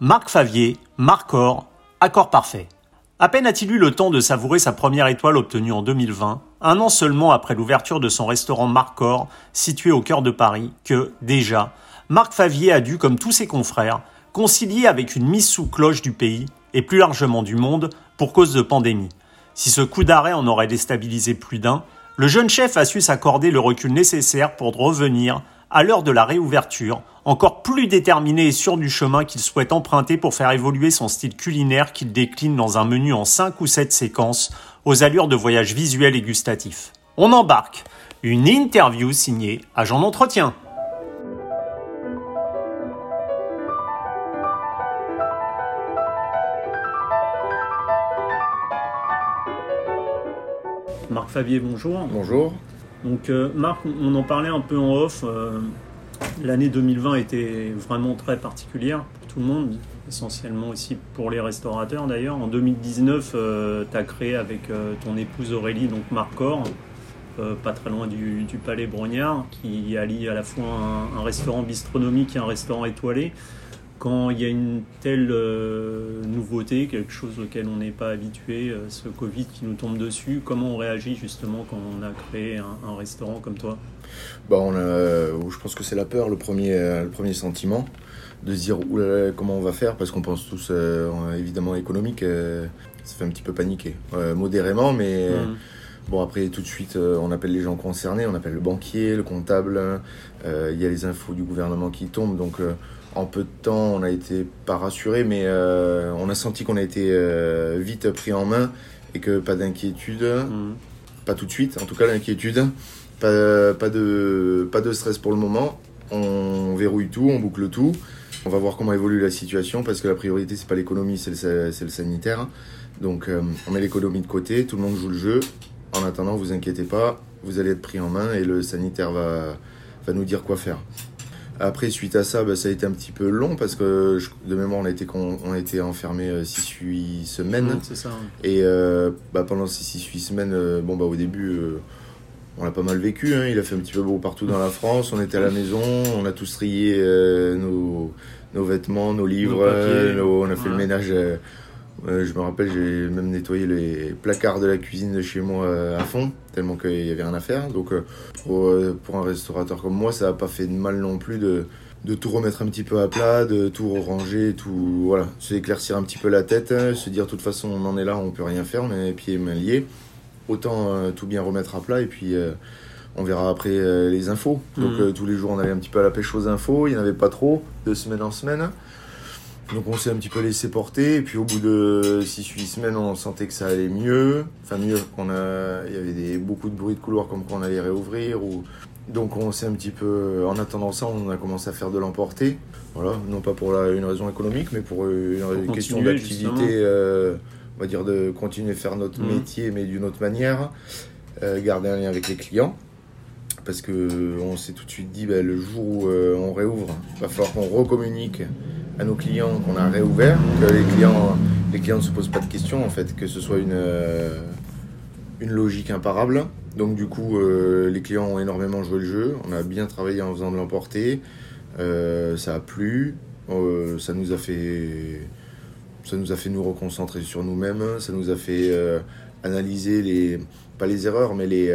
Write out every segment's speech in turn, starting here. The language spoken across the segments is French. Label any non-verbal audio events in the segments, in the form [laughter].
Marc Favier, Marcor, accord parfait. À peine a-t-il eu le temps de savourer sa première étoile obtenue en 2020, un an seulement après l'ouverture de son restaurant Marcor, situé au cœur de Paris, que, déjà, Marc Favier a dû, comme tous ses confrères, concilier avec une mise sous cloche du pays, et plus largement du monde, pour cause de pandémie. Si ce coup d'arrêt en aurait déstabilisé plus d'un, le jeune chef a su s'accorder le recul nécessaire pour revenir, à l'heure de la réouverture, encore plus déterminé et sûr du chemin qu'il souhaite emprunter pour faire évoluer son style culinaire qu'il décline dans un menu en 5 ou 7 séquences aux allures de voyage visuel et gustatif. On embarque une interview signée Agent d'entretien. Marc Favier, bonjour. Bonjour. Donc euh, Marc, on en parlait un peu en off. euh, L'année 2020 était vraiment très particulière pour tout le monde, essentiellement aussi pour les restaurateurs d'ailleurs. En 2019, tu as créé avec euh, ton épouse Aurélie, donc Marcor, euh, pas très loin du, Palais Brognard, qui allie à la fois un restaurant bistronomique et un restaurant étoilé. Quand il y a une telle euh, nouveauté, quelque chose auquel on n'est pas habitué, euh, ce Covid qui nous tombe dessus, comment on réagit justement quand on a créé un, un restaurant comme toi? Bah, euh, je pense que c'est la peur, le premier, le premier sentiment, de se dire oulala, comment on va faire, parce qu'on pense tous évidemment économique, ça fait un petit peu paniquer, modérément, mais Mhm. bon après tout de suite euh, on appelle les gens concernés, on appelle le banquier, le comptable, euh, il y a les infos du gouvernement qui tombent, donc euh, en peu de temps on a été pas rassuré, mais euh, on a senti qu'on a été euh, vite pris en main et que pas d'inquiétude. Mhm. pas tout de suite, en tout cas l'inquiétude, pas, pas, de, pas de stress pour le moment, on verrouille tout, on boucle tout, on va voir comment évolue la situation parce que la priorité c'est pas l'économie, c'est le, sanitaire. Donc euh, on met l'économie de côté, tout le monde joue le jeu, en attendant vous inquiétez pas, vous allez être pris en main et le sanitaire va, va nous dire quoi faire. Après, suite à ça, bah, ça a été un petit peu long parce que je- de mémoire, on a été, on a été enfermés 6-8 semaines. Mhm, c'est ça. Et euh, bah, pendant ces 6-8 semaines, euh, bon, bah, au début, euh, on l'a pas mal vécu. hein. Il a fait un petit peu beau partout dans la France. On était à la maison, on a tous trié euh, nos, nos vêtements, nos livres. Nos papiers. euh, nos- on a fait le ménage. Euh, je me rappelle, j'ai même nettoyé les placards de la cuisine de chez moi euh, à fond, tellement qu'il y avait rien à faire. Donc, euh, pour, euh, pour un restaurateur comme moi, ça n'a pas fait de mal non plus de, de tout remettre un petit peu à plat, de tout ranger, tout voilà, se éclaircir un petit peu la tête, hein, se dire de toute façon on en est là, on peut rien faire, on est pieds et mains liés. Autant euh, tout bien remettre à plat et puis euh, on verra après euh, les infos. Donc euh, tous les jours on allait un petit peu à la pêche aux infos, il n'y en avait pas trop, de semaine en semaine. Donc on s'est un petit peu laissé porter et puis au bout de 6-8 semaines on sentait que ça allait mieux. Enfin mieux, qu'on a, il y avait des, beaucoup de bruit de couloir comme qu'on allait réouvrir. Ou... Donc on s'est un petit peu... En attendant ça on a commencé à faire de l'emporter. Voilà, non pas pour la- une raison économique mais pour une, Pour question d'activité, euh, on va dire de continuer à faire notre Mhm. métier mais d'une autre manière. Euh, garder un lien avec les clients. Parce que on s'est tout de suite dit, ben, le jour où euh, on réouvre, il va falloir qu'on recommunique à nos clients qu'on a réouvert, que les clients, les clients ne se posent pas de questions en fait, que ce soit une, euh, une logique imparable. Donc du coup, euh, les clients ont énormément joué le jeu. On a bien travaillé en faisant de l'emporter. Euh, ça a plu. Euh, ça nous a fait, ça nous a fait nous reconcentrer sur nous-mêmes. Ça nous a fait analyser les, pas les erreurs, mais les,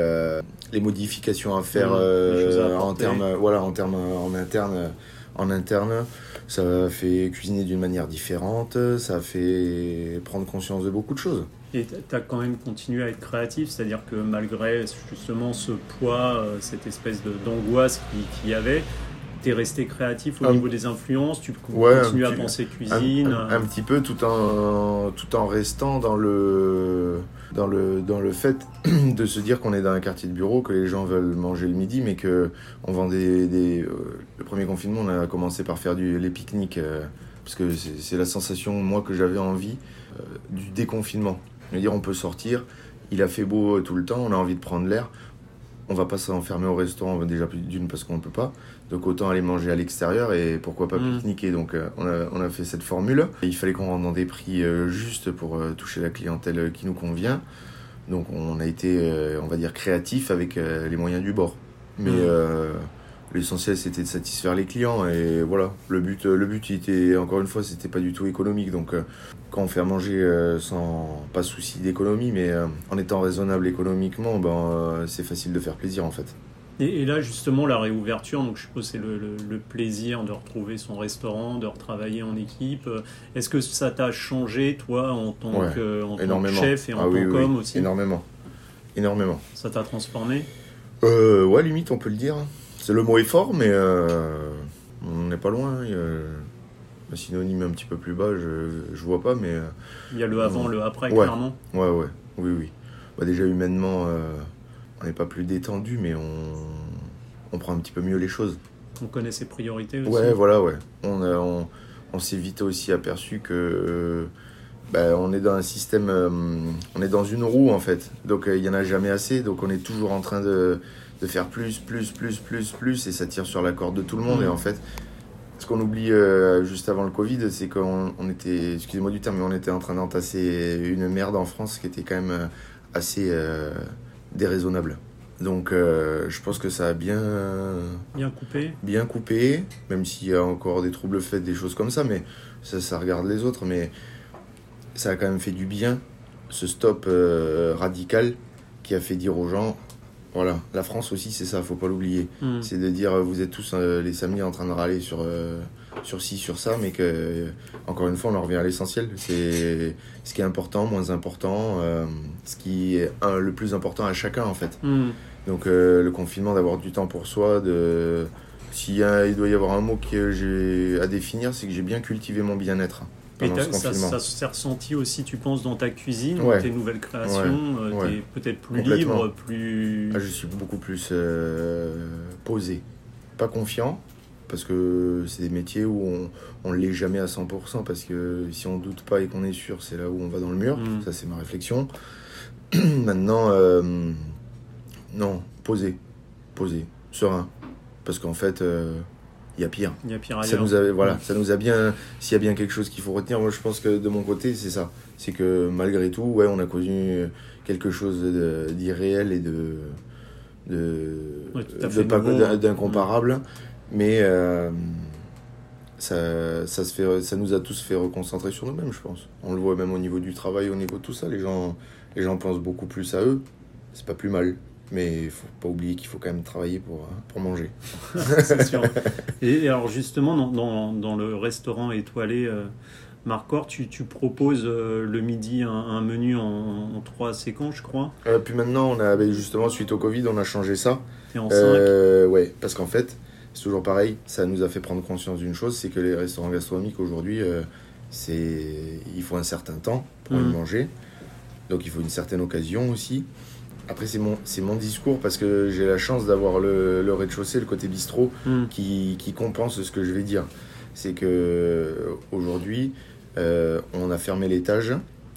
les modifications à faire à en termes, voilà, en termes en interne, en interne. Ça fait cuisiner d'une manière différente. Ça fait prendre conscience de beaucoup de choses. Et tu as quand même continué à être créatif, c'est-à-dire que malgré justement ce poids, euh, cette espèce d'angoisse qui- qu'il y avait, tu es resté créatif au Un- niveau des influences, tu Ouais, continues à penser Un, cuisine. un- un petit peu tout en, tout en restant dans le, dans, le, fait [clears throat] de se dire qu'on est dans un quartier de bureau, que les gens veulent manger le midi, mais que on vend des. des, euh, le premier confinement, on a commencé par faire du, les pique-niques, euh, parce que c'est la sensation, moi, que j'avais envie euh, du déconfinement. Je veux dire, on peut sortir, il a fait beau tout le temps, on a envie de prendre l'air. On va pas s'enfermer au restaurant, déjà plus d'une parce qu'on ne peut pas. Donc autant aller manger à l'extérieur et pourquoi pas Mm. pique-niquer. Donc euh, on, a, on a fait cette formule. Et il fallait qu'on rentre dans des prix euh, justes pour euh, toucher la clientèle qui nous convient. Donc on a été, on va dire, créatif avec les moyens du bord. Mais Mm. euh, L'essentiel c'était de satisfaire les clients et voilà. Le but, le but il était encore une fois c'était pas du tout économique donc quand on fait à manger sans pas souci d'économie mais en étant raisonnable économiquement ben c'est facile de faire plaisir en fait. Et, là, justement, la réouverture, donc je suppose c'est le, plaisir de retrouver son restaurant, de retravailler en équipe. Est-ce que ça t'a changé, toi, en tant, que, chef et en ah tant qu'homme aussi Énormément. Énormément. Ça t'a transformé? Euh, Ouais, limite, on peut le dire. C'est le mot est fort, mais euh, on n'est pas loin. Il y a un synonyme un petit peu plus bas, je, je vois pas, mais. Euh, Il y a le avant, le après, clairement Ouais, ouais, oui, oui. Bah, déjà, humainement. Euh, on n'est pas plus détendu, mais on, on prend un petit peu mieux les choses. On connaît ses priorités aussi. Ouais, voilà, ouais. On, on, on s'est vite aussi aperçu que ben, on est dans un système, euh, on est dans une roue en fait. Donc euh, il n'y en a jamais assez. Donc on est toujours en train de, de, faire plus, plus, plus, plus, plus, et ça tire sur la corde de tout le monde. Mmh. Et en fait, ce qu'on oublie euh, juste avant le Covid, c'est qu'on on était, excusez-moi du terme, mais on était en train d'entasser une merde en France qui était quand même assez déraisonnable. Donc euh, je pense que ça a bien... Bien coupé Bien coupé, même s'il y a encore des troubles faits, des choses comme ça, mais ça, ça regarde les autres, mais ça a quand même fait du bien, ce stop euh, radical qui a fait dire aux gens, voilà, la France aussi c'est ça, faut pas l'oublier. Hmm. C'est de dire, vous êtes tous euh, les samedis en train de râler sur sur ci, sur ça, mais que, encore une fois, on en revient à l'essentiel. C'est ce qui est important, moins important, euh, ce qui est le plus important à chacun, en fait. Hmm. Donc, euh, le confinement, d'avoir du temps pour soi, de. S'il il doit y avoir un mot que j'ai à définir, c'est que j'ai bien cultivé mon bien-être. Et ça, ça s'est ressenti aussi, tu penses, dans ta cuisine, dans tes nouvelles créations euh, Tu es peut-être plus libre, plus. Ah, je suis beaucoup plus posé. Pas confiant, parce que c'est des métiers où on ne l'est jamais à 100%, parce que si on doute pas et qu'on est sûr, c'est là où on va dans le mur. Mm. Ça, c'est ma réflexion. [clears throat] Maintenant, euh, non, posez, posez, serein. Parce qu'en fait, il euh, y a pire. Il y a pire Ça nous a, voilà, ça nous a bien. S'il y a bien quelque chose qu'il faut retenir, moi je pense que de mon côté, c'est ça. C'est que malgré tout, ouais, on a connu quelque chose d'irréel et de. de, d'incomparable. Mais euh, ça, ça, se fait, ça nous a tous fait reconcentrer sur nous-mêmes, je pense. On le voit même au niveau du travail, au niveau de tout ça. Les gens, les gens pensent beaucoup plus à eux. C'est pas plus mal. Mais il faut pas oublier qu'il faut quand même travailler pour, pour manger. [laughs] C'est sûr. Et alors justement, dans, dans, dans le restaurant étoilé euh, Marcor, tu, tu proposes euh, le midi un, menu en, trois séquences, je crois. Euh, puis maintenant, on a, ben, justement, suite au Covid, on a changé ça. Et en cinq. Ouais, parce qu'en fait, c'est toujours pareil, ça nous a fait prendre conscience d'une chose, c'est que les restaurants gastronomiques aujourd'hui, euh, c'est il faut un certain temps pour y mmh. manger, donc il faut une certaine occasion aussi. Après, c'est mon, c'est mon discours parce que j'ai la chance d'avoir le, le rez-de-chaussée, le côté bistrot, mmh. qui, qui, compense ce que je vais dire. C'est que aujourd'hui, euh, on a fermé l'étage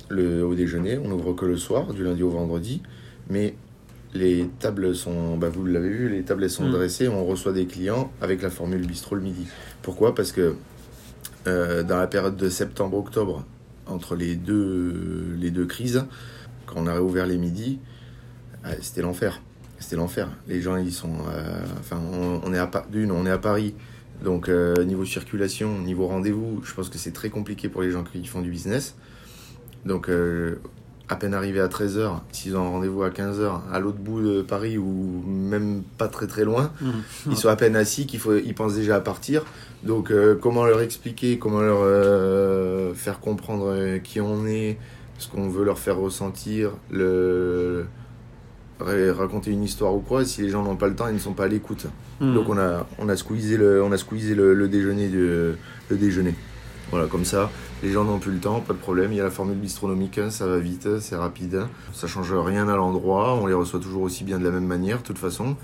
le, au déjeuner, on ouvre que le soir, du lundi au vendredi, mais les tables sont, bah vous l'avez vu, les tables sont mm. dressées, on reçoit des clients avec la formule bistrot le midi. Pourquoi? Parce que euh, dans la période de septembre-octobre, entre les deux, les deux crises, quand on a réouvert les midis, euh, c'était l'enfer. C'était l'enfer. Les gens, ils sont. Euh, enfin, on, est à d'une, on est à Paris. Donc, niveau circulation, niveau rendez-vous, je pense que c'est très compliqué pour les gens qui font du business. Donc, à peine arrivé à 13h, s'ils ont un rendez-vous à 15h à l'autre bout de Paris ou même pas très très loin, mmh. ils sont à peine assis, qu'ils faut, ils pensent déjà à partir. Donc euh, comment leur expliquer, comment leur euh, faire comprendre euh, qui on est, ce qu'on veut leur faire ressentir, le, raconter une histoire ou quoi, si les gens n'ont pas le temps, ils ne sont pas à l'écoute. Mmh. Donc on a, on a squeezé le, on a squeezé le, déjeuner, de, le déjeuner. Voilà, comme ça, les gens n'ont plus le temps, pas de problème. Il y a la formule bistronomique, hein, ça va vite, c'est rapide. Ça change rien à l'endroit. On les reçoit toujours aussi bien de la même manière, de toute façon.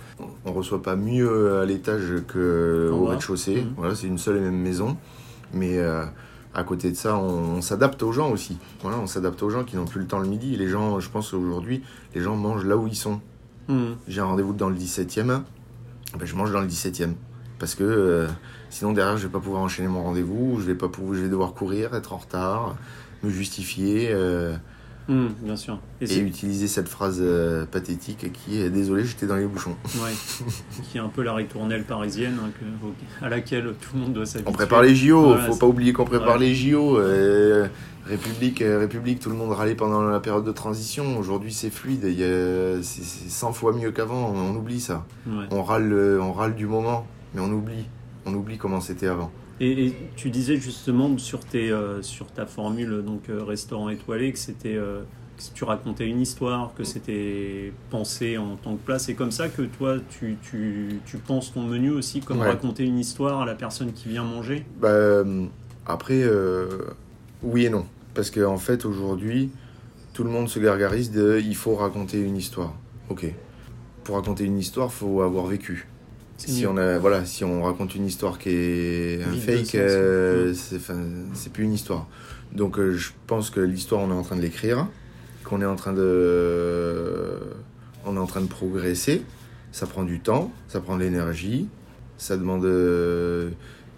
On reçoit pas mieux à l'étage qu'au rez-de-chaussée. Mmh. Voilà, c'est une seule et même maison. Mais euh, à côté de ça, on, s'adapte aux gens aussi. Voilà, on s'adapte aux gens qui n'ont plus le temps le midi. Les gens, je pense aujourd'hui, les gens mangent là où ils sont. Mmh. J'ai un rendez-vous dans le 17e. Ben, je mange dans le 17e parce que euh, sinon derrière je vais pas pouvoir enchaîner mon rendez-vous, je vais pas pouvoir, je vais devoir courir, être en retard, me justifier. Euh, Mmh, bien sûr. Et, utiliser cette phrase euh, pathétique qui est désolé, j'étais dans les bouchons. Ouais, [laughs] qui est un peu la ritournelle parisienne hein, que- à laquelle tout le monde doit s'habituer. On prépare les JO, Voilà, faut pas oublier qu'on prépare Ouais. les JO. République, République, tout le monde râlait pendant la période de transition. Aujourd'hui, c'est fluide, c'est c'est 100 fois mieux qu'avant. On oublie ça. Ouais. On râle, on râle du moment, mais on oublie. On oublie comment c'était avant. Et, et tu disais justement sur, tes, euh, sur ta formule donc euh, restaurant étoilé que c'était euh, tu racontais une histoire, que c'était pensé en tant que plat. C'est comme ça que toi tu, tu, tu penses ton menu aussi, comme Ouais. raconter une histoire à la personne qui vient manger? Bah, euh, après, oui et non. Parce qu'en en fait, aujourd'hui, tout le monde se gargarise de il faut raconter une histoire. Ok. Pour raconter une histoire, faut avoir vécu. Si mieux. on, a, voilà, si on raconte une histoire qui est un fake, euh, c'est plus une histoire. Donc euh, je pense que l'histoire, on est en train de l'écrire, qu'on est en train de, on est en train de progresser. Ça prend du temps, ça prend de l'énergie, ça demande euh,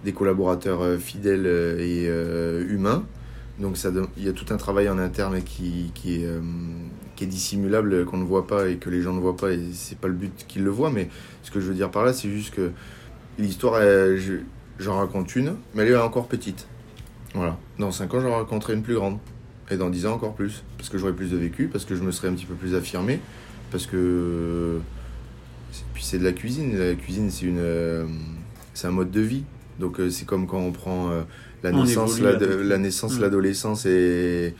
des collaborateurs euh, fidèles euh, et euh, humains. Donc il y a tout un travail en interne qui, qui est, euh, qui est dissimulable, qu'on ne voit pas et que les gens ne voient pas. Et c'est pas le but qu'ils le voient, mais ce que je veux dire par là, c'est juste que l'histoire, j'en raconte une, mais elle est encore petite. Voilà. Dans 5 ans, j'en raconterai une plus grande. Et dans 10 ans, encore plus. Parce que j'aurai plus de vécu, parce que je me serai un petit peu plus affirmé, parce que. Puis c'est de la cuisine. La cuisine, c'est une. euh, C'est un mode de vie. Donc euh, c'est comme quand on prend euh, la On naissance, la naissance, l'adolescence et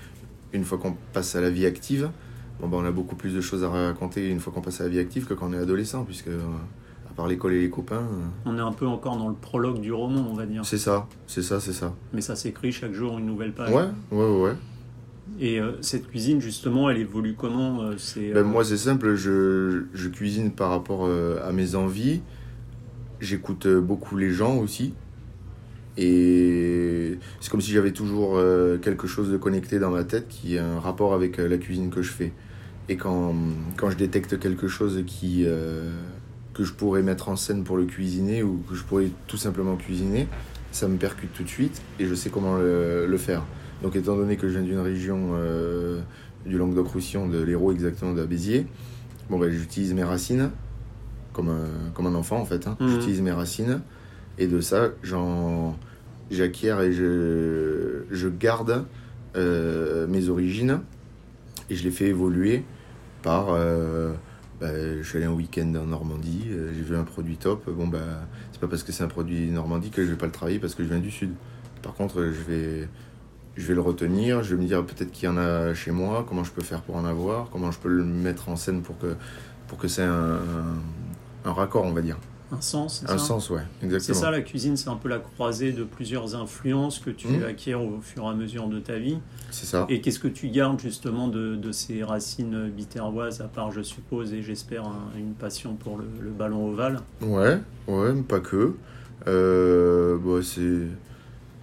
une fois qu'on passe à la vie active, bon ben on a beaucoup plus de choses à raconter une fois qu'on passe à la vie active que quand on est adolescent, puisque euh, à part l'école et les copains, euh, On est un peu encore dans le prologue du roman, on va dire. c'est ça, c'est ça, c'est ça. Mais ça s'écrit chaque jour une nouvelle page. Ouais, ouais, ouais. Et euh, cette cuisine, justement, elle évolue comment euh, C'est Ben, moi, c'est simple, je, je cuisine par rapport à mes envies. J'écoute beaucoup les gens aussi. Et c'est comme si j'avais toujours euh, quelque chose de connecté dans ma tête qui a un rapport avec euh, la cuisine que je fais. Et quand, quand je détecte quelque chose qui, euh, que je pourrais mettre en scène pour le cuisiner ou que je pourrais tout simplement cuisiner, ça me percute tout de suite et je sais comment le, le faire. Donc étant donné que je viens d'une région euh, du Languedoc-Roussillon, de l'Hérault exactement, de Béziers, bon, ben, j'utilise mes racines comme un, comme un enfant en fait. hein. Mhm. J'utilise mes racines et de ça, j'en, j'acquiers et je, je garde euh, mes origines et je les fais évoluer par. euh, bah, je suis allé un week-end en Normandie, euh, j'ai vu un produit top. Bon, bah, c'est pas parce que c'est un produit Normandie que je vais pas le travailler parce que je viens du Sud. Par contre, je vais, je vais le retenir, je vais me dire peut-être qu'il y en a chez moi, comment je peux faire pour en avoir, comment je peux le mettre en scène pour que, pour que c'est un, un, un raccord, on va dire. Un sens, c'est Un ça sens, ouais, C'est exactement. ça la cuisine, c'est un peu la croisée de plusieurs influences que tu Mhm. acquiers au fur et à mesure de ta vie. C'est ça. Et qu'est-ce que tu gardes justement de, de ces racines biterroises, à part, je suppose, et j'espère, un- une passion pour le, le ballon ovale? Ouais, ouais, mais pas que. Euh, bah, c'est,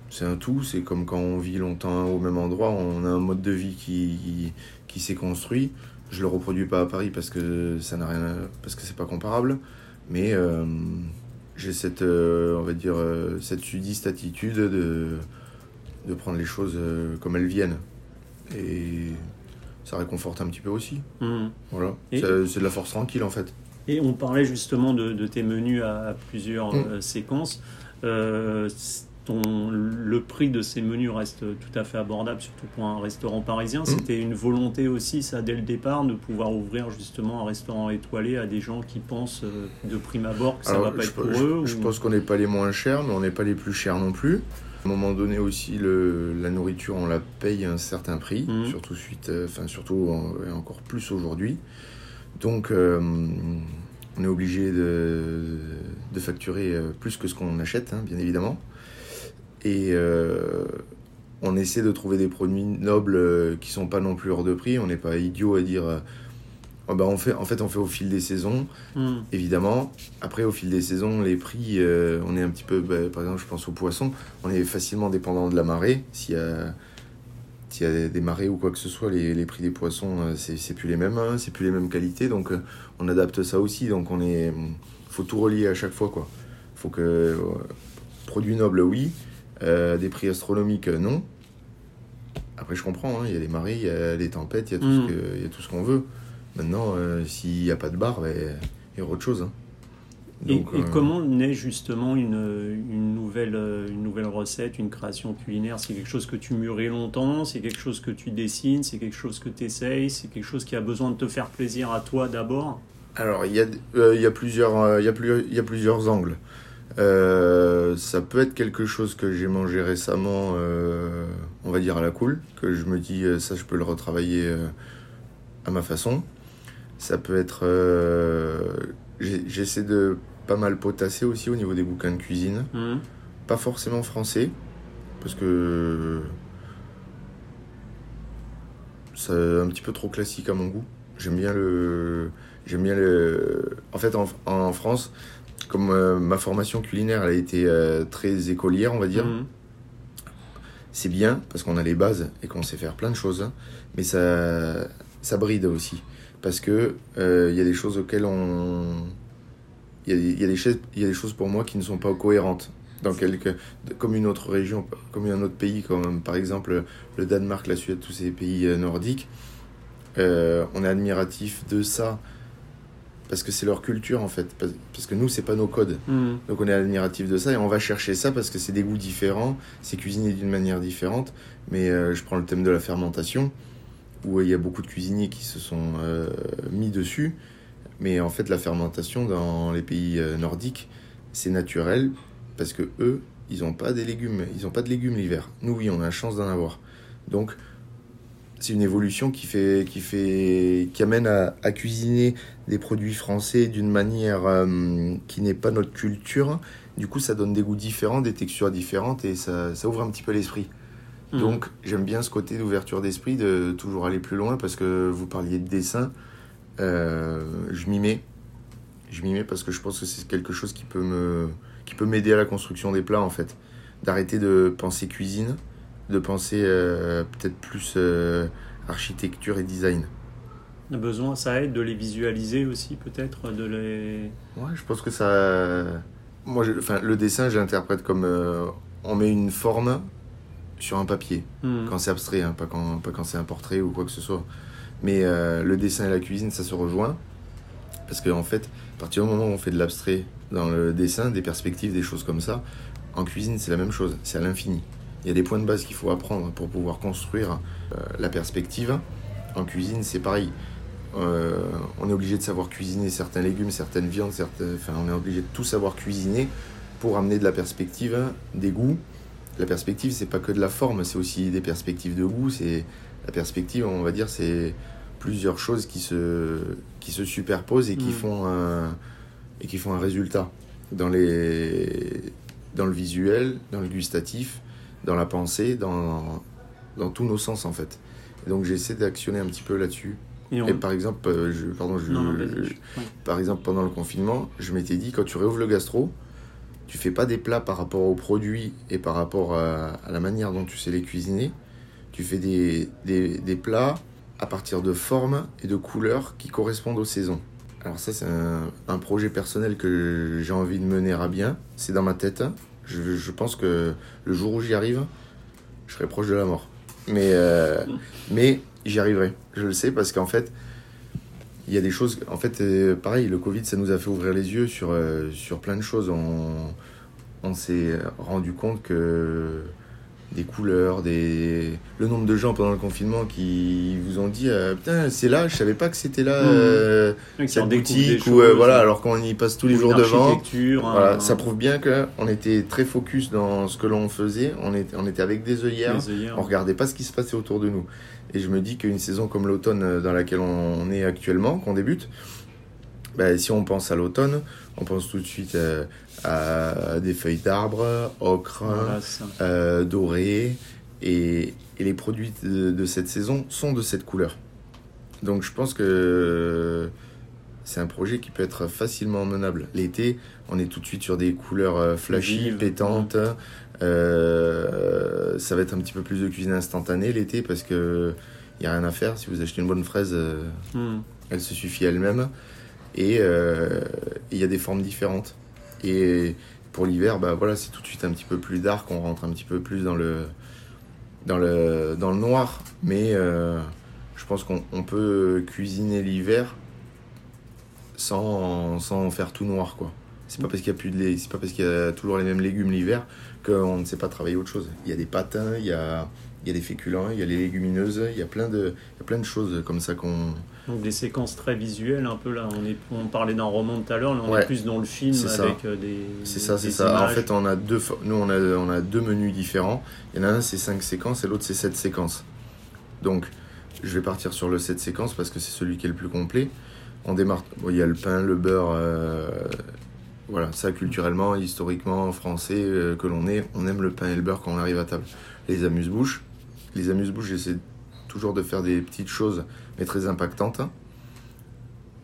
c'est un tout. C'est comme quand on vit longtemps au même endroit, on a un mode de vie qui, qui, qui s'est construit. Je le reproduis pas à Paris parce que ça n'a rien, parce que c'est pas comparable. Mais euh, j'ai cette, euh, on va dire, euh, cette sudiste attitude de, de prendre les choses comme elles viennent. Et ça réconforte un petit peu aussi. Mhm. Voilà. C'est, de la force tranquille en fait. Et on parlait justement de, de tes menus à, à plusieurs Mm. euh, séquences. Euh, ton, le prix de ces menus reste tout à fait abordable, surtout pour un restaurant parisien. C'était une volonté aussi, ça, dès le départ, de pouvoir ouvrir justement un restaurant étoilé à des gens qui pensent euh, de prime abord que ça Alors, va pas je, être pour je- eux. je ou- pense qu'on n'est pas les moins chers, mais on n'est pas les plus chers non plus. À un moment donné aussi, le, la nourriture, on la paye un certain prix, Mhm. surtout suite, euh, enfin surtout en- et encore plus aujourd'hui. Donc, euh, on est obligé de, de facturer plus que ce qu'on achète, hein, bien évidemment. Et euh, on essaie de trouver des produits nobles euh, qui sont pas non plus hors de prix. On n'est pas idiot à dire. bah on fait, en fait, on fait au fil des saisons Mm. évidemment. Après, au fil des saisons, les prix, euh, on est un petit peu, bah, par exemple, je pense aux poissons, on est facilement dépendant de la marée. S'il y a, s'il y a des marées ou quoi que ce soit, les, les prix des poissons, c'est, c'est plus les mêmes, hein, c'est plus les mêmes qualités. Donc, on adapte ça aussi. Donc, on est, faut tout relier à chaque fois, quoi. Faut que, euh, produits nobles, oui. Euh, des prix astronomiques, euh, non. Après, je comprends, hein, il y a les marées, il y a les tempêtes, il y a tout Mm. ce que- il y a tout ce qu'on veut. Maintenant, euh, s'il n'y a pas de bar, ben, il y aura autre chose. hein. Et, Donc, et euh, comment naît justement une, une, nouvelle, une nouvelle recette, une création culinaire? C'est quelque chose que tu mûris longtemps, c'est quelque chose que tu dessines, c'est quelque chose que tu essayes, c'est quelque chose qui a besoin de te faire plaisir à toi d'abord? Alors, il y, a, euh, y, a plusieurs, il y, a plus- il y a plusieurs angles. Euh, ça peut être quelque chose que j'ai mangé récemment, euh, on va dire à la cool, que je me dis, euh, ça, je peux le retravailler euh, à ma façon. Ça peut être. J'essaie de pas mal potasser aussi au niveau des bouquins de cuisine. Hum, Pas forcément français, parce que. C'est un petit peu trop classique à mon goût. J'aime bien le. J'aime bien le. En fait, en, en France, comme euh, ma formation culinaire, elle a été euh, très écolière, on va dire, hum. c'est bien parce qu'on a les bases et qu'on sait faire plein de choses, hein, mais ça, ça bride aussi. Parce que euh, il y a des choses auxquelles on. Il y, a, y des choses- il y a des choses pour moi qui ne sont pas cohérentes. Dans quelques, comme une autre région, comme un autre pays, comme par exemple le Danemark, la Suède, tous ces pays euh, nordiques, euh, on est admiratif de ça parce que c'est leur culture en fait. Parce- que nous, c'est pas nos codes. Hum. Donc on est admiratif de ça et on va chercher ça parce que c'est des goûts différents, c'est cuisiné d'une manière différente. Mais euh, je prends le thème de la fermentation, où euh, il y a beaucoup de cuisiniers qui se sont euh, mis dessus. Mais en fait, la fermentation dans les pays nordiques, c'est naturel parce que eux, ils n'ont pas des légumes, ils n'ont pas de légumes l'hiver. Nous, oui, on a la chance d'en avoir. Donc c'est une évolution qui fait, qui fait, qui amène à, à cuisiner des produits français d'une manière euh, qui n'est pas notre culture. Du coup, ça donne des goûts différents, des textures différentes et ça, ça ouvre un petit peu l'esprit. Hum. Donc, j'aime bien ce côté d'ouverture d'esprit, de toujours aller plus loin parce que vous parliez de dessin. Euh, je m'y mets. Je m'y mets parce que je pense que c'est quelque chose qui peut me, qui peut m'aider à la construction des plats en fait. D'arrêter de penser cuisine, de penser euh, peut-être plus euh, architecture et design. Le besoin, ça aide de les visualiser aussi, peut-être, de les. Ouais, je pense que ça. Moi, je- enfin, le dessin, je l'interprète comme euh, on met une forme sur un papier. Hum. Quand c'est abstrait, hein, pas quand, pas quand c'est un portrait ou quoi que ce soit. Mais le dessin et la cuisine, ça se rejoint. Parce qu'en en fait, à partir du moment où on fait de l'abstrait dans le dessin, des perspectives, des choses comme ça, en cuisine, c'est la même chose, c'est à l'infini. Il y a des points de base qu'il faut apprendre pour pouvoir construire euh, la perspective. En cuisine, c'est pareil. Euh, on est obligé de savoir cuisiner certains légumes, certaines viandes, certains... enfin, on est obligé de tout savoir cuisiner pour amener de la perspective, des goûts. La perspective, c'est pas que de la forme, c'est aussi des perspectives de goût. C'est la perspective, on va dire, c'est plusieurs choses qui se qui se superposent et qui Mm. font un et qui font un résultat dans les dans le visuel, dans le gustatif, dans la pensée, dans dans tous nos sens en fait. Et donc j'essaie d'actionner un petit peu là-dessus. Et on- Et par exemple, euh, je, pardon, je, Non, non, vas-y, je- je- ouais. par exemple, pendant le confinement, je m'étais dit, quand tu réouvres le gastro, tu fais pas des plats par rapport aux produits et par rapport à, à la manière dont tu sais les cuisiner. Tu fais des, des, des plats à partir de formes et de couleurs qui correspondent aux saisons. Alors ça, c'est un, un projet personnel que j'ai envie de mener à bien. C'est dans ma tête. Je, pense que le jour où j'y arrive, je serai proche de la mort. Mais, euh, mais j'y arriverai. Je le sais parce qu'en fait, il y a des choses. En fait, euh, pareil, le Covid, ça nous a fait ouvrir les yeux sur, euh, sur plein de choses. On s'est rendu compte que des couleurs, des... le nombre de gens pendant le confinement qui vous ont dit euh, Putain, c'est là, je savais pas que c'était là, Mhm. euh, cette boutique, des ou euh, choses, voilà, alors qu'on y passe tous les ou jours devant. Voilà, un- ça prouve bien qu'on était très focus dans ce que l'on faisait, on était, on était avec des œillères, les œillères. on regardait pas ce qui se passait autour de nous. Et je me dis qu'une saison comme l'automne euh, dans laquelle on est actuellement, qu'on débute, bah, si on pense à l'automne, on pense tout de suite euh, à des feuilles d'arbres, ocre, Voilà, euh, doré, et, et les produits de, de cette saison sont de cette couleur. Donc je pense que c'est un projet qui peut être facilement menable. L'été, on est tout de suite sur des couleurs euh, flashy, pétantes. Euh, ça va être un petit peu plus de cuisine instantanée l'été parce que il y a rien à faire. Si vous achetez une bonne fraise, Hum. elle se suffit elle-même. Et euh, il y a des formes différentes. Et pour l'hiver, bah voilà, c'est tout de suite un petit peu plus dark. On rentre un petit peu plus dans le dans le, dans le noir, mais je pense qu'on peut cuisiner l'hiver sans, sans faire tout noir, quoi. C'est pas parce qu'il y a plus de c'est pas parce qu'il y a toujours les mêmes légumes l'hiver qu'on ne sait pas travailler autre chose. Il y a des patins, il y a, il y a des féculents, il y a les légumineuses, il y a plein de, il y a plein de choses comme ça qu'on. Donc des séquences très visuelles, un peu là. On, est, on parlait d'un roman tout à l'heure, là on est plus dans le film avec euh, des. C'est ça, c'est ça. En fait, on a deux, nous on a, on a deux menus différents. Il y en a un c'est cinq séquences et l'autre c'est sept séquences. Donc, je vais partir sur le 7 séquences parce que c'est celui qui est le plus complet. On démarre. il y a le pain, le beurre. Euh, voilà, ça culturellement, historiquement, français euh, que l'on est, on aime le pain et le beurre quand on arrive à table. Les amuse-bouches. Les amuse-bouches, j'essaie toujours de faire des petites choses, mais très impactantes.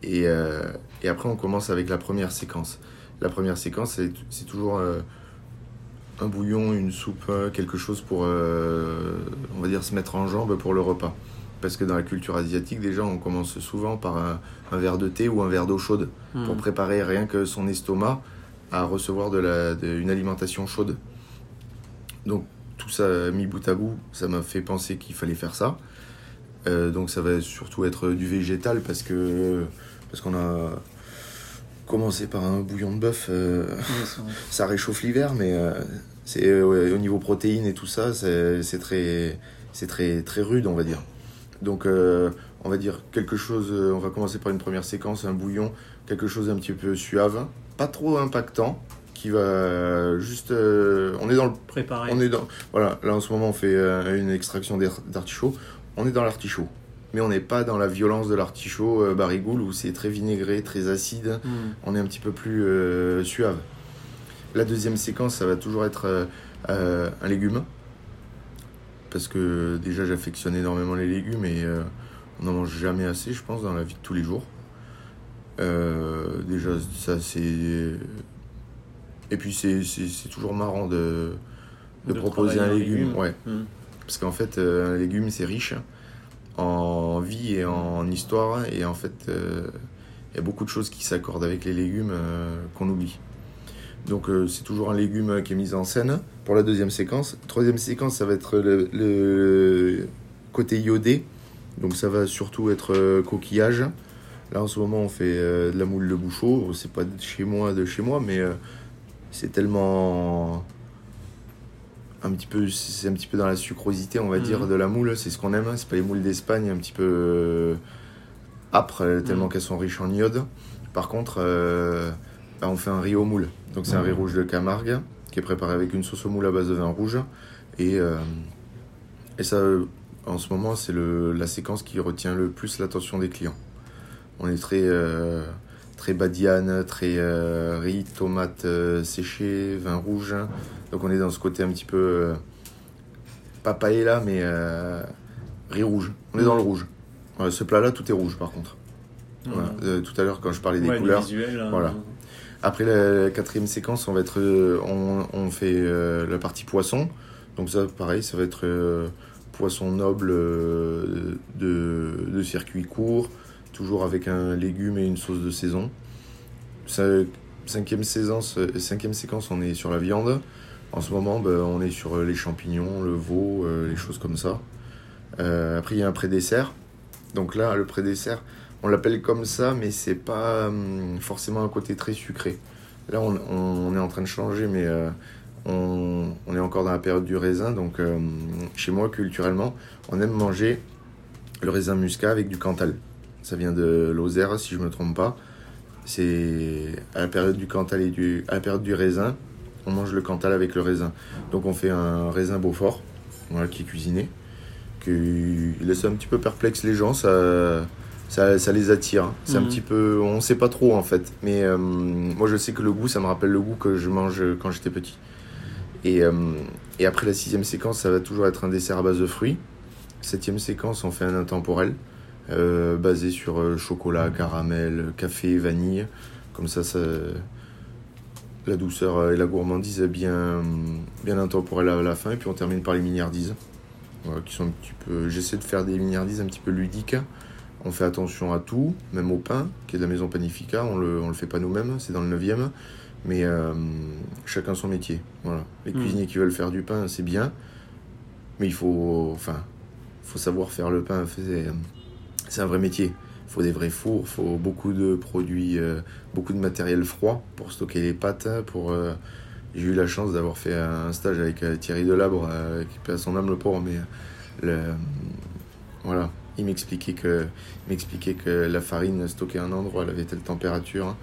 Et, euh, et, après, on commence avec la première séquence. La première séquence, c'est toujours un bouillon, une soupe, quelque chose pour, on va dire, se mettre en jambe pour le repas. Parce que dans la culture asiatique, déjà, on commence souvent par un, verre de thé ou un verre d'eau chaude pour hmm. préparer rien que son estomac à recevoir de la, une alimentation chaude. Donc, tout ça mis bout à bout, ça m'a fait penser qu'il fallait faire ça. Euh, donc, ça va surtout être du végétal parce que parce qu'on a commencé par un bouillon de bœuf. Euh, [laughs] ça réchauffe l'hiver, mais euh, c'est au niveau protéines et tout ça, c'est très c'est très très rude, on va dire. Donc, on va dire quelque chose. On va commencer par une première séquence, un bouillon, quelque chose d'un petit peu suave, pas trop impactant, qui va juste. On est dans le. Préparé. On est dans. Voilà, là en ce moment, on fait une extraction d'artichaut. On est dans l'artichaut. Mais on n'est pas dans la violence de l'artichaut barigoule où c'est très vinaigré, très acide. Hmm. On est un petit peu plus suave. La deuxième séquence, ça va toujours être un légume parce que déjà j'affectionne énormément les légumes et euh, on n'en mange jamais assez, je pense, dans la vie de tous les jours. Euh, déjà, ça c'est. Et puis c'est toujours marrant de, de, proposer un légume. Ouais. Hmm. Parce qu'en fait, euh, un légume c'est riche en vie et en histoire, et en fait, il y a beaucoup de choses qui s'accordent avec les légumes qu'on oublie. Donc euh, c'est toujours un légume qui est mis en scène pour la deuxième séquence. Troisième séquence, ça va être le, côté iodé. Donc ça va surtout être euh, coquillage. Là en ce moment on fait euh, de la moule de bouchot. C'est pas de chez moi, de chez moi, mais c'est tellement un petit peu c'est un petit peu dans la sucrosité on va dire mhm. de la moule c'est ce qu'on aime c'est pas les moules d'Espagne un petit peu âpres tellement mhm. qu'elles sont riches en iode par contre bah, on fait un riz au moule donc c'est un riz rouge de Camargue qui est préparé avec une sauce au moule à base de vin rouge. Et, euh, et ça, en ce moment, c'est la séquence qui retient le plus l'attention des clients. On est très, euh, très badiane, très euh, riz, tomate séchée, vin rouge. Donc on est dans ce côté un petit peu... pas paella, mais riz rouge. On est dans le rouge. ce plat-là, tout est rouge par contre. tout à l'heure, quand je parlais des couleurs, hein. voilà. Après la, quatrième séquence, on va être, euh, on, fait euh, la partie poisson. Donc ça, pareil, ça va être euh, poisson noble de, circuit court, toujours avec un légume et une sauce de saison. cinquième, séquence, cinquième séquence, on est sur la viande. En ce moment, ben, on est sur les champignons, le veau, les choses comme ça. après, il y a un pré-dessert. Donc là, le pré-dessert, on l'appelle comme ça, mais c'est pas hum, forcément un côté très sucré. Là, on, est en train de changer, mais euh, on, est encore dans la période du raisin. Donc, euh, chez moi, culturellement, on aime manger le raisin muscat avec du cantal. Ça vient de Lozère, si je me trompe pas. C'est à la période du cantal et à la période du raisin, on mange le cantal avec le raisin. Donc, on fait un raisin Beaufort, voilà, qui est cuisiné, qui laisse un petit peu perplexe les gens. Ça ça, les attire. C'est un mhm. petit peu, on sait pas trop en fait, mais euh, moi je sais que le goût, ça me rappelle le goût que je mange quand j'étais petit. Et, euh, et, après la sixième séquence, ça va toujours être un dessert à base de fruits. Septième séquence, on fait un intemporel euh, basé sur chocolat, caramel, café, vanille. Comme ça, ça la douceur et la gourmandise bien, bien intemporelle à la fin. Et puis on termine par les miniardises, qui sont un petit peu. J'essaie de faire des miniardises un petit peu ludiques on fait attention à tout, même au pain, qui est de la maison Panifica. On le, le fait pas nous-mêmes, c'est dans le 9e. Mais euh, chacun son métier. Voilà. Les hmm. cuisiniers qui veulent faire du pain, c'est bien. Mais il faut, enfin, faut savoir faire le pain. C'est, c'est un vrai métier. Il faut des vrais fours, il faut beaucoup de produits, euh, beaucoup de matériel froid pour stocker les pâtes. Pour, euh, j'ai eu la chance d'avoir fait un stage avec euh, Thierry Delabre, qui à son âme le pauvre, mais le, voilà, il m'expliquait que, il m'expliquait que la farine stockée à un endroit, elle avait telle température. hein.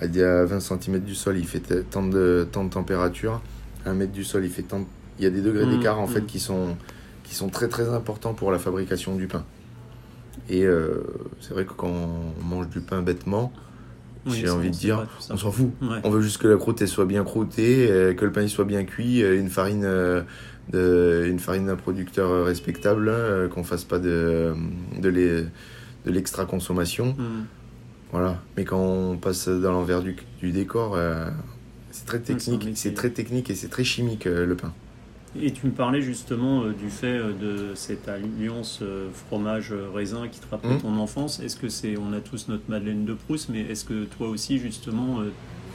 À 20 cm du sol, il fait tant de, tant de température. À 1 mètre du sol, il fait tant. Il y a des degrés Mmh, d'écart en fait mmh. qui sont, qui sont très très importants pour la fabrication du pain. Et euh, c'est vrai que quand on mange du pain bêtement, Oui, j'ai envie de dire, on s'en fout. Ouais. On veut juste que la croûte elle soit bien croûtée, euh, que le pain il soit bien cuit, euh, une farine de, une farine d'un producteur respectable, euh, qu'on fasse pas de de l'e- de l'extra consommation. Mm. Voilà. Mais quand on passe dans l'envers du, du décor, euh, c'est très un technique, c'est très technique et c'est très chimique euh, le pain. Et tu me parlais justement euh, du fait euh, de cette alliance euh, fromage-raisin qui te rappelle Mhm. ton enfance. Est-ce que c'est, on a tous notre Madeleine de Proust, mais est-ce que toi aussi justement, euh,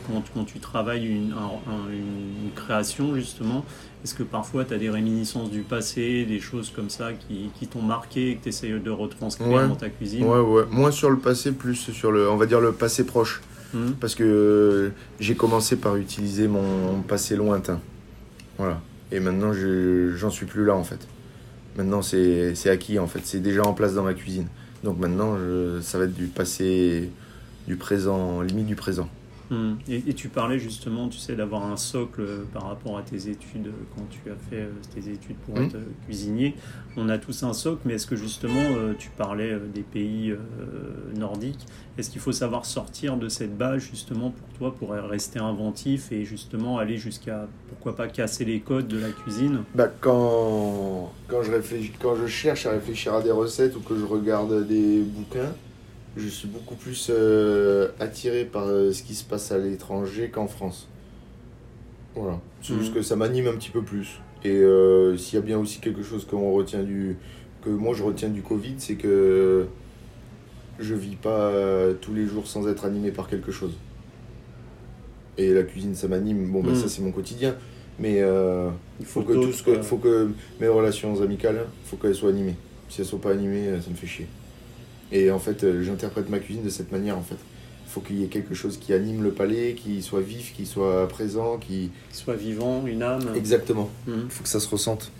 quand, quand tu travailles une, un- un- une création justement, est-ce que parfois tu as des réminiscences du passé, des choses comme ça qui, qui t'ont marqué et que tu essayes de retranscrire Ouais. dans ta cuisine? Ouais, ouais. Moins sur le passé, plus sur le, on va dire le passé proche. Mhm. Parce que j'ai commencé par utiliser mon passé lointain. Voilà. Et maintenant, je- j'en suis plus là en fait. Maintenant, c'est acquis en fait. C'est déjà en place dans ma cuisine. Donc maintenant, ça va être du passé, du présent, limite du présent. Mhm. Et, et tu parlais justement, tu sais, d'avoir un socle euh, par rapport à tes études, euh, quand tu as fait euh, tes études pour Mhm. être euh, cuisinier. On a tous un socle, mais est-ce que justement, euh, tu parlais euh, des pays euh, nordiques, est-ce qu'il faut savoir sortir de cette base justement pour toi, pour rester inventif et justement aller jusqu'à, pourquoi pas, casser les codes de la cuisine? Bah, quand, quand, je réfléchis, quand je cherche à réfléchir à des recettes ou que je regarde des bouquins, je suis beaucoup plus euh, attiré par euh, ce qui se passe à l'étranger qu'en France. Voilà. C'est Mhm. juste que ça m'anime un petit peu plus. Et euh, s'il y a bien aussi quelque chose qu'on retient du, que moi je retiens du Covid, c'est que je vis pas tous les jours sans être animé par quelque chose. Et la cuisine, ça m'anime. Bon, Mhm. ça c'est mon quotidien. Mais Il faut que tout ce que, faut que mes relations amicales, faut qu'elles soient animées. Si elles sont pas animées, ça me fait chier. Et en fait, euh, j'interprète ma cuisine de cette manière en fait. Il faut qu'il y ait quelque chose qui anime le palais, qui soit vif, qui soit présent, qui soit vivant, une âme. exactement. Mhm. Il faut que ça se ressente.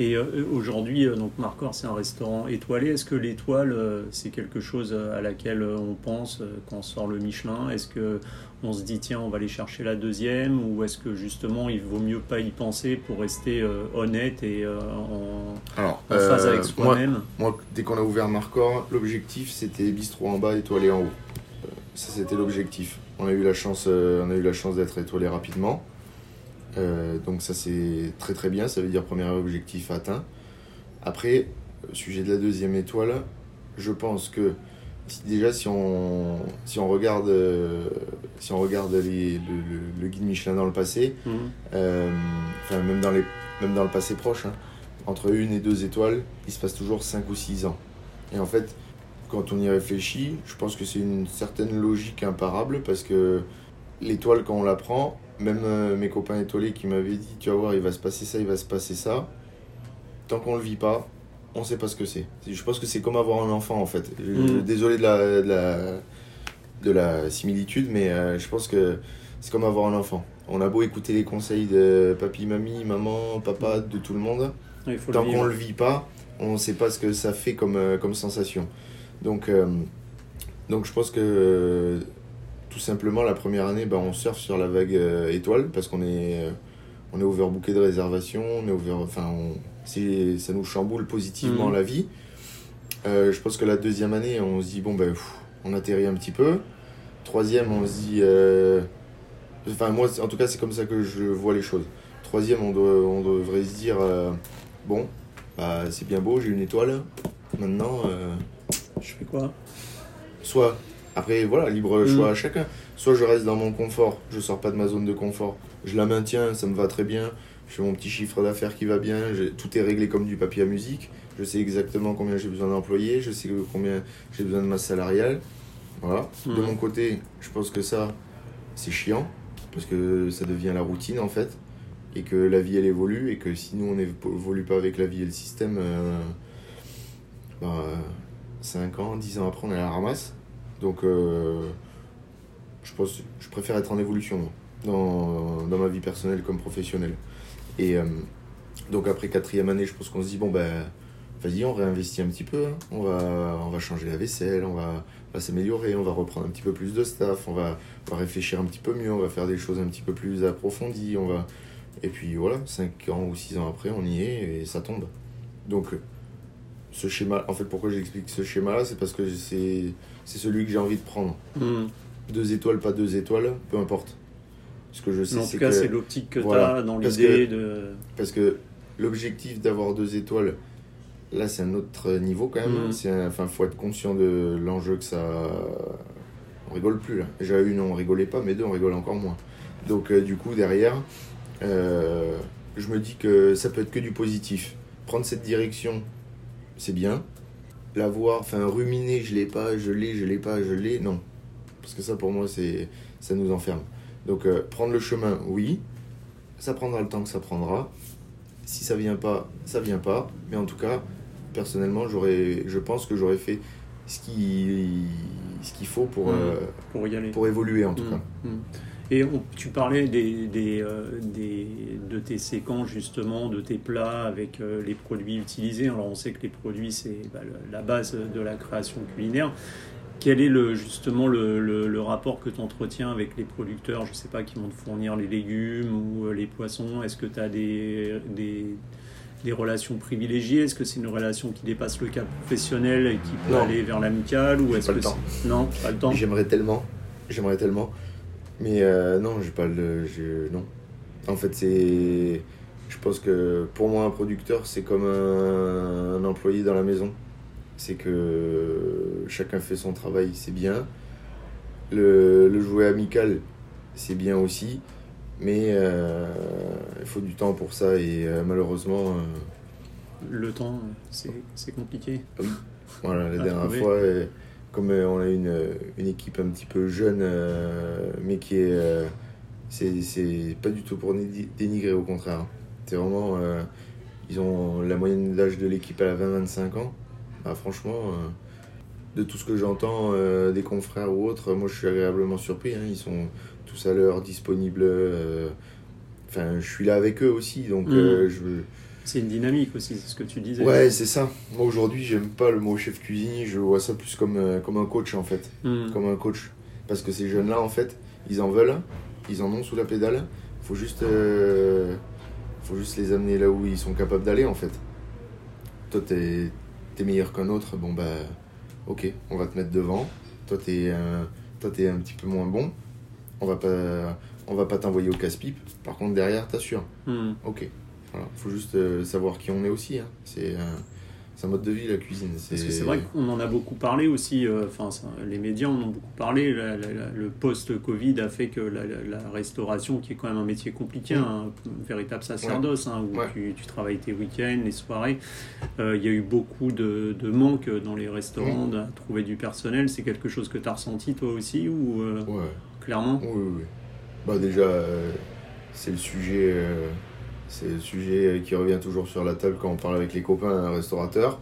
Et euh, aujourd'hui, euh, donc Marcor, c'est un restaurant étoilé. Est-ce que l'étoile, euh, c'est quelque chose à laquelle on pense quand on sort le Michelin? Est-ce que on se dit tiens, on va aller chercher la deuxième, ou est-ce que justement, il vaut mieux pas y penser pour rester honnête et en, Alors, en phase euh, avec moi, soi-même? moi, dès qu'on a ouvert Marcor, l'objectif c'était bistrot en bas, étoilé en haut. Ça c'était l'objectif. On a eu la chance, on a eu la chance d'être étoilé rapidement. Euh, donc ça c'est très très bien, ça veut dire premier objectif atteint. Après, sujet de la deuxième étoile, je pense que si- déjà si on, si on regarde, euh, si on regarde les- le, le- le guide Michelin dans le passé, Mhm. euh, enfin même dans, les, même dans le passé proche, hein, entre une et deux étoiles, il se passe toujours 5 ou 6 ans. Et en fait, quand on y réfléchit, je pense que c'est une certaine logique imparable parce que l'étoile, quand on la prend, même euh, mes copains étoilés qui m'avaient dit, tu vas voir, il va se passer ça, il va se passer ça, tant qu'on le vit pas, on sait pas ce que c'est. Je pense que c'est comme avoir un enfant en fait. Mm. Désolé de la, de la, de la similitude, mais euh, je pense que c'est comme avoir un enfant. On a beau écouter les conseils de papy, mamie, maman, papa, de tout le monde, faut tant qu'on le vit pas, on ne sait pas ce que ça fait comme, euh, comme sensation. Donc, donc je pense que tout simplement la première année, bah, on surfe sur la vague euh, étoile parce qu'on est, euh, on est overbooké de réservations, on est over, enfin, on- ça nous chamboule positivement Mhm. la vie. Euh, je pense que la deuxième année, on se dit bon ben, pff, on atterrit un petit peu. Troisième, on se dit, enfin moi, en tout cas, c'est comme ça que je vois les choses. Troisième, on, doit, on devrait se dire bon, bah, c'est bien beau, j'ai une étoile. Maintenant, Je fais quoi? Soit, après, voilà, libre choix Mm. à chacun. Soit je reste dans mon confort, je sors pas de ma zone de confort, je la maintiens, ça me va très bien. Je fais mon petit chiffre d'affaires qui va bien, tout est réglé comme du papier à musique. Je sais exactement combien j'ai besoin d'employés, je sais combien j'ai besoin de masse salariale. Voilà. De Mm. mon côté, je pense que ça, c'est chiant, parce que ça devient la routine en fait. et que la vie elle évolue et que si nous on n'évolue pas avec la vie et le système, euh, bah, 5 ans, 10 ans après on est à la ramasse. Donc euh, je, pense, je préfère être en évolution dans, dans, ma vie personnelle comme professionnelle. Et euh, donc après quatrième année, je pense qu'on se dit bon ben vas-y on réinvestit un petit peu, hein. on, va, on va changer la vaisselle, on va, va s'améliorer, on va reprendre un petit peu plus de staff, on va, on va réfléchir un petit peu mieux, on va faire des choses un petit peu plus approfondies, on va et puis voilà, 5 ans ou 6 ans après, on y est et ça tombe. Donc, ce schéma, en fait, pourquoi j'explique ce schéma-là, c'est parce que c'est celui que j'ai envie de prendre. Hmm. Deux étoiles, pas deux étoiles, peu importe. Ce que je sais, en tout cas, c'est l'optique que tu as dans l'idée de. Parce que l'objectif d'avoir deux étoiles, là, c'est un autre niveau quand même. Il Enfin, faut être conscient de l'enjeu que ça. On rigole plus là. Déjà une, on rigolait pas, mais deux, on rigole encore moins. Donc, euh, du coup, derrière, euh, je me dis que ça peut être que du positif. Prendre cette direction, c'est bien. L'avoir, enfin ruminer, je l'ai pas, je l'ai, je l'ai pas, je l'ai, non. Parce que ça pour moi, c'est ça nous enferme. Donc euh, prendre le chemin, oui. Ça prendra le temps que ça prendra. Si ça vient pas, ça vient pas. Mais en tout cas, personnellement, j'aurais, je pense que j'aurais fait ce qu'il ce qu'il faut pour, mmh. euh, pour, y aller. pour évoluer en tout mmh. cas. Mmh. Et tu parlais des, des, euh, des, de tes séquences, justement, de tes plats avec euh, les produits utilisés. Alors, on sait que les produits, c'est bah, la base de la création culinaire. Quel est le, justement le, le, rapport que tu entretiens avec les producteurs, je ne sais pas, qui vont te fournir les légumes ou euh, les poissons Est-ce que tu as des, des, des, relations privilégiées? Est-ce que c'est une relation qui dépasse le cadre professionnel et qui peut aller vers l'amical ou est-ce que le temps. Non, pas le temps. J'aimerais tellement. J'aimerais tellement. Mais euh, non, j'ai pas le. Non. En fait, c'est. Je pense que pour moi, un producteur, c'est comme un, employé dans la maison. C'est que chacun fait son travail, c'est bien. Le, le, jouet amical, c'est bien aussi. Mais euh, il faut du temps pour ça et euh, malheureusement. Le temps, c'est compliqué. Oui. Voilà, la dernière fois comme euh, on a une, une, équipe un petit peu jeune, euh, mais qui est. Euh, c'est pas du tout pour dénigrer, au contraire. C'est vraiment. ils ont la moyenne d'âge de l'équipe à 20-25 ans. Bah, franchement, de tout ce que j'entends des confrères ou autres, moi je suis agréablement surpris. Hein. ils sont tous à l'heure disponibles. Enfin, je suis là avec eux aussi, donc mmh. je c'est une dynamique aussi, c'est ce que tu disais. Ouais, c'est ça. Moi aujourd'hui, j'aime pas le mot chef cuisinier, je vois ça plus comme, euh, comme un coach en fait. Hmm. Comme un coach. Parce que ces jeunes-là, en fait, ils en veulent, ils en ont sous la pédale. Faut juste, euh, faut juste les amener là où ils sont capables d'aller en fait. Toi, t'es es meilleur qu'un autre, bon bah, ok, on va te mettre devant. Toi, t'es toi, es un petit peu moins bon. On va pas, on va pas t'envoyer au casse-pipe. Par contre, derrière, t'assures. Hmm. Ok. Il faut juste euh, savoir qui on est aussi. Hein. C'est un mode de vie la cuisine. Parce que c'est vrai qu'on en a beaucoup parlé aussi, euh, enfin les médias en ont beaucoup parlé, le post-Covid a fait que la, restauration, qui est quand même un métier compliqué, un véritable sacerdoce, hein, où tu, travailles tes week-ends, les soirées, euh, il y a eu beaucoup de, de manque dans les restaurants à trouver du personnel. C'est quelque chose que tu as ressenti toi aussi ou clairement? Oui, oui. Bah, déjà, c'est le sujet c'est le sujet qui revient toujours sur la table quand on parle avec les copains un restaurateur.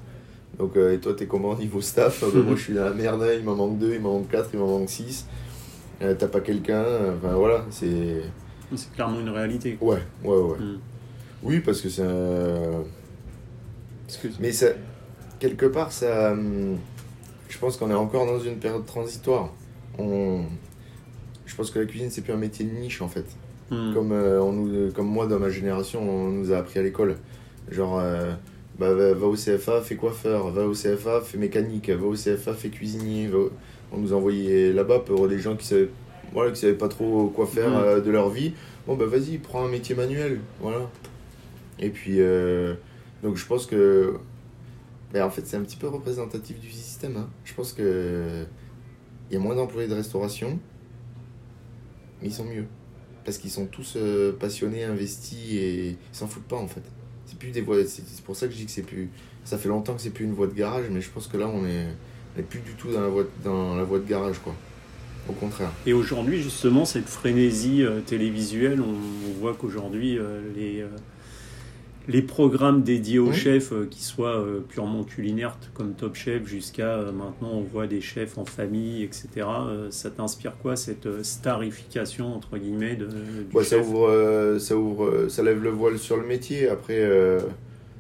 Donc, euh, et toi, t'es comment niveau staff? Moi, je suis dans la merde, il m'en manque deux, il m'en manque quatre, il m'en manque six. Euh, t'as pas quelqu'un, enfin voilà, c'est. C'est clairement une réalité. Ouais, ouais, ouais. Hmm. Oui, parce que c'est un. Mais ça, quelque part, ça. Hum, je pense qu'on est encore dans une période transitoire. On... Je pense que la cuisine, c'est plus un métier de niche en fait. Hmm. Comme, euh, on nous, comme moi, dans ma génération, on nous a appris à l'école. Genre, euh, bah, va, au CFA, fais coiffeur, va au CFA, fais mécanique, va au CFA, fais cuisinier. On nous envoyait là-bas pour des gens qui savaient, voilà, qui savaient pas trop quoi faire hmm. euh, de leur vie. Bon, bah vas-y, prends un métier manuel. Voilà. Et puis, donc je pense que. Ben, en fait, c'est un petit peu représentatif du système. Hein. Je pense que. Il y a moins d'employés de restauration, mais ils sont mieux parce qu'ils sont tous euh, passionnés, investis et ils s'en foutent pas en fait. C'est plus des voies. C'est pour ça que je dis que c'est plus. Ça fait longtemps que c'est plus une voie de garage, mais je pense que là on est, on est plus du tout dans la voie, dans la de garage quoi. Au contraire. Et aujourd'hui, justement, cette frénésie euh, télévisuelle, on, voit qu'aujourd'hui, euh, les, les programmes dédiés aux Oui. chefs, euh, qui soient euh, purement culinaires, comme Top Chef, jusqu'à euh, maintenant, on voit des chefs en famille, etc. ça t'inspire quoi, cette starification, entre guillemets, de, du Ouais, ça chef? ouvre, ça ouvre, ça lève le voile sur le métier. Après,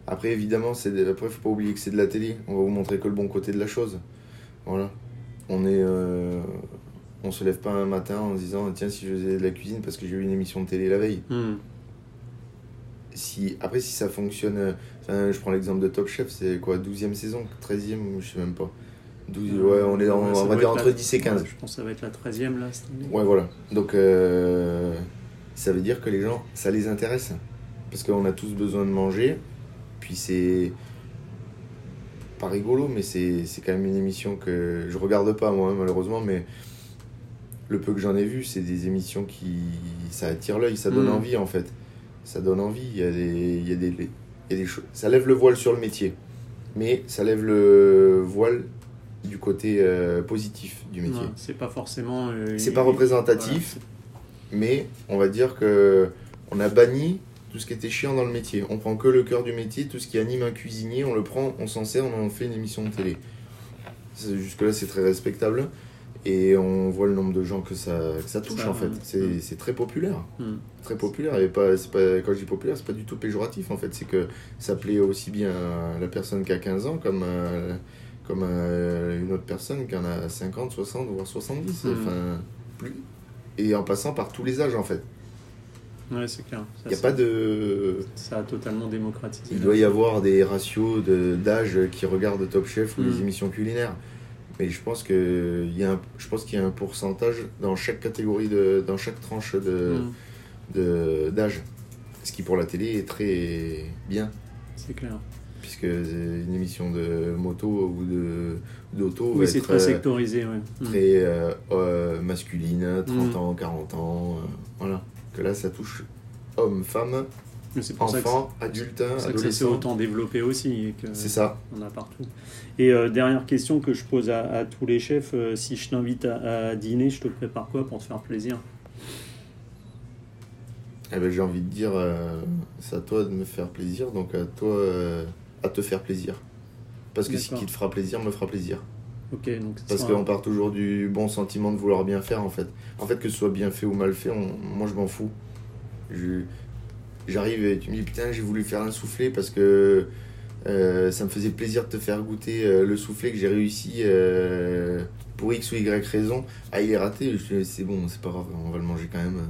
après évidemment, c'est de- après faut pas oublier que c'est de la télé. On va vous montrer que le bon côté de la chose. Voilà. On est, on se lève pas un matin en se disant tiens si je faisais de la cuisine parce que j'ai vu une émission de télé la veille. Hmm. Si après si ça fonctionne, euh, enfin, je prends l'exemple de Top Chef, c'est quoi 12e saison, 13e, je sais même pas. 12, ouais, on est en- Ouais, ça on va dire entre la- 10 et 15. ouais, je pense que ça va être la 13e là cette année. Ouais, voilà. Donc, euh, ça veut dire que les gens, ça les intéresse. Parce qu'on a tous besoin de manger. Puis c'est pas rigolo, mais c'est c'est quand même une émission que je regarde pas, moi, hein, malheureusement. Mais le peu que j'en ai vu, c'est des émissions qui. Ça attire l'œil, ça donne Mm. envie, en fait. Ça donne envie. Il y a des. Il y a des, il y a des choses. Ça lève le voile sur le métier. Mais ça lève le voile du côté euh, positif du métier. C'est pas forcément. euh, C'est pas représentatif, mais on va dire que on a banni tout ce qui était chiant dans le métier. On prend que le cœur du métier, tout ce qui anime un cuisinier, on le prend, on s'en sert, on en fait une émission de télé. Jusque-là, c'est très respectable. Et on voit le nombre de gens que ça, que ça touche Ça, en fait. ouais. C'est très populaire. Hmm. Très populaire. Et pas, pas, quand je dis populaire, c'est pas du tout péjoratif en fait. C'est que ça plaît aussi bien à la personne qui a 15 ans comme à, comme à une autre personne qui en a 50, 60, voire 70. Mm. Enfin, plus. Et en passant par tous les âges en fait. Ouais, c'est clair. Il n'y a pas de. Ça a totalement démocratisé. Il doit y avoir des ratios de- d'âge qui regardent Top Chef ou les émissions culinaires. Mais je pense que il y a un, je pense qu'il y a un pourcentage dans chaque catégorie de, dans chaque tranche de Hmm, de- d'âge. Ce qui pour la télé est très bien. C'est clair. Puisque c'est une émission de moto ou de d'auto va Oui, c'est être très euh, sectorisé. Ouais. Hmm. très euh, euh, masculine, 30 Mm. ans, 40 ans. euh, voilà. Que là, ça touche hommes, femmes, Mais C'est pour ça que enfants, adultes, c'est- pour ça que ça s'est adolescents. autant développé aussi. C'est ça. On a partout. Et euh, dernière question que je pose à, à tous les chefs, euh, si je t'invite à, à dîner, je te prépare quoi pour te faire plaisir? Eh ben, j'ai envie de dire, euh, c'est à toi de me faire plaisir, donc à toi à te faire plaisir. Parce que ce qui te fera plaisir me fera plaisir. Donc ce Parce qu'on part toujours du bon sentiment de vouloir bien faire en fait. En fait, que ce soit bien fait ou mal fait, on- moi je m'en fous. Je- J'arrive et tu me dis putain, j'ai voulu faire un soufflé parce que euh, ça me faisait plaisir de te faire goûter euh, le soufflé que j'ai réussi euh, pour X ou Y raison. Ah, il est raté, c'est bon, c'est pas grave, on va le manger quand même.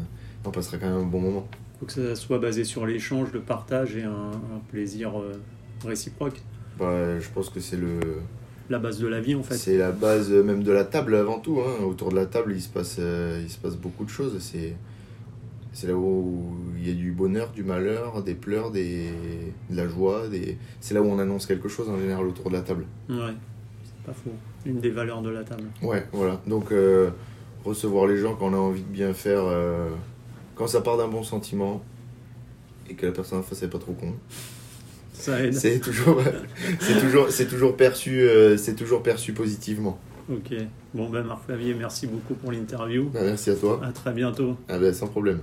On passera quand même un bon moment. faut que ça soit basé sur l'échange, le partage et un, un plaisir réciproque. Bah, je pense que c'est le. La base de la vie en fait. C'est la base même de la table avant tout. hein. Autour de la table, il se passe, il se passe beaucoup de choses. C'est, c'est là où il y a du bonheur, du malheur, des pleurs, des, de la joie. Des... C'est là où on annonce quelque chose en général autour de la table. Ouais, c'est pas faux. Une des valeurs de la table. Ouais, voilà. Donc euh, recevoir les gens quand on a envie de bien faire, euh, quand ça part d'un bon sentiment et que la personne en face n'est pas trop con. Ça aide. C'est toujours, [laughs] c'est toujours, c'est toujours perçu, euh, c'est toujours perçu positivement. Ok. Bon ben Marc Favier, merci beaucoup pour l'interview. Bah, merci à toi. À très bientôt. Ah ben, sans problème.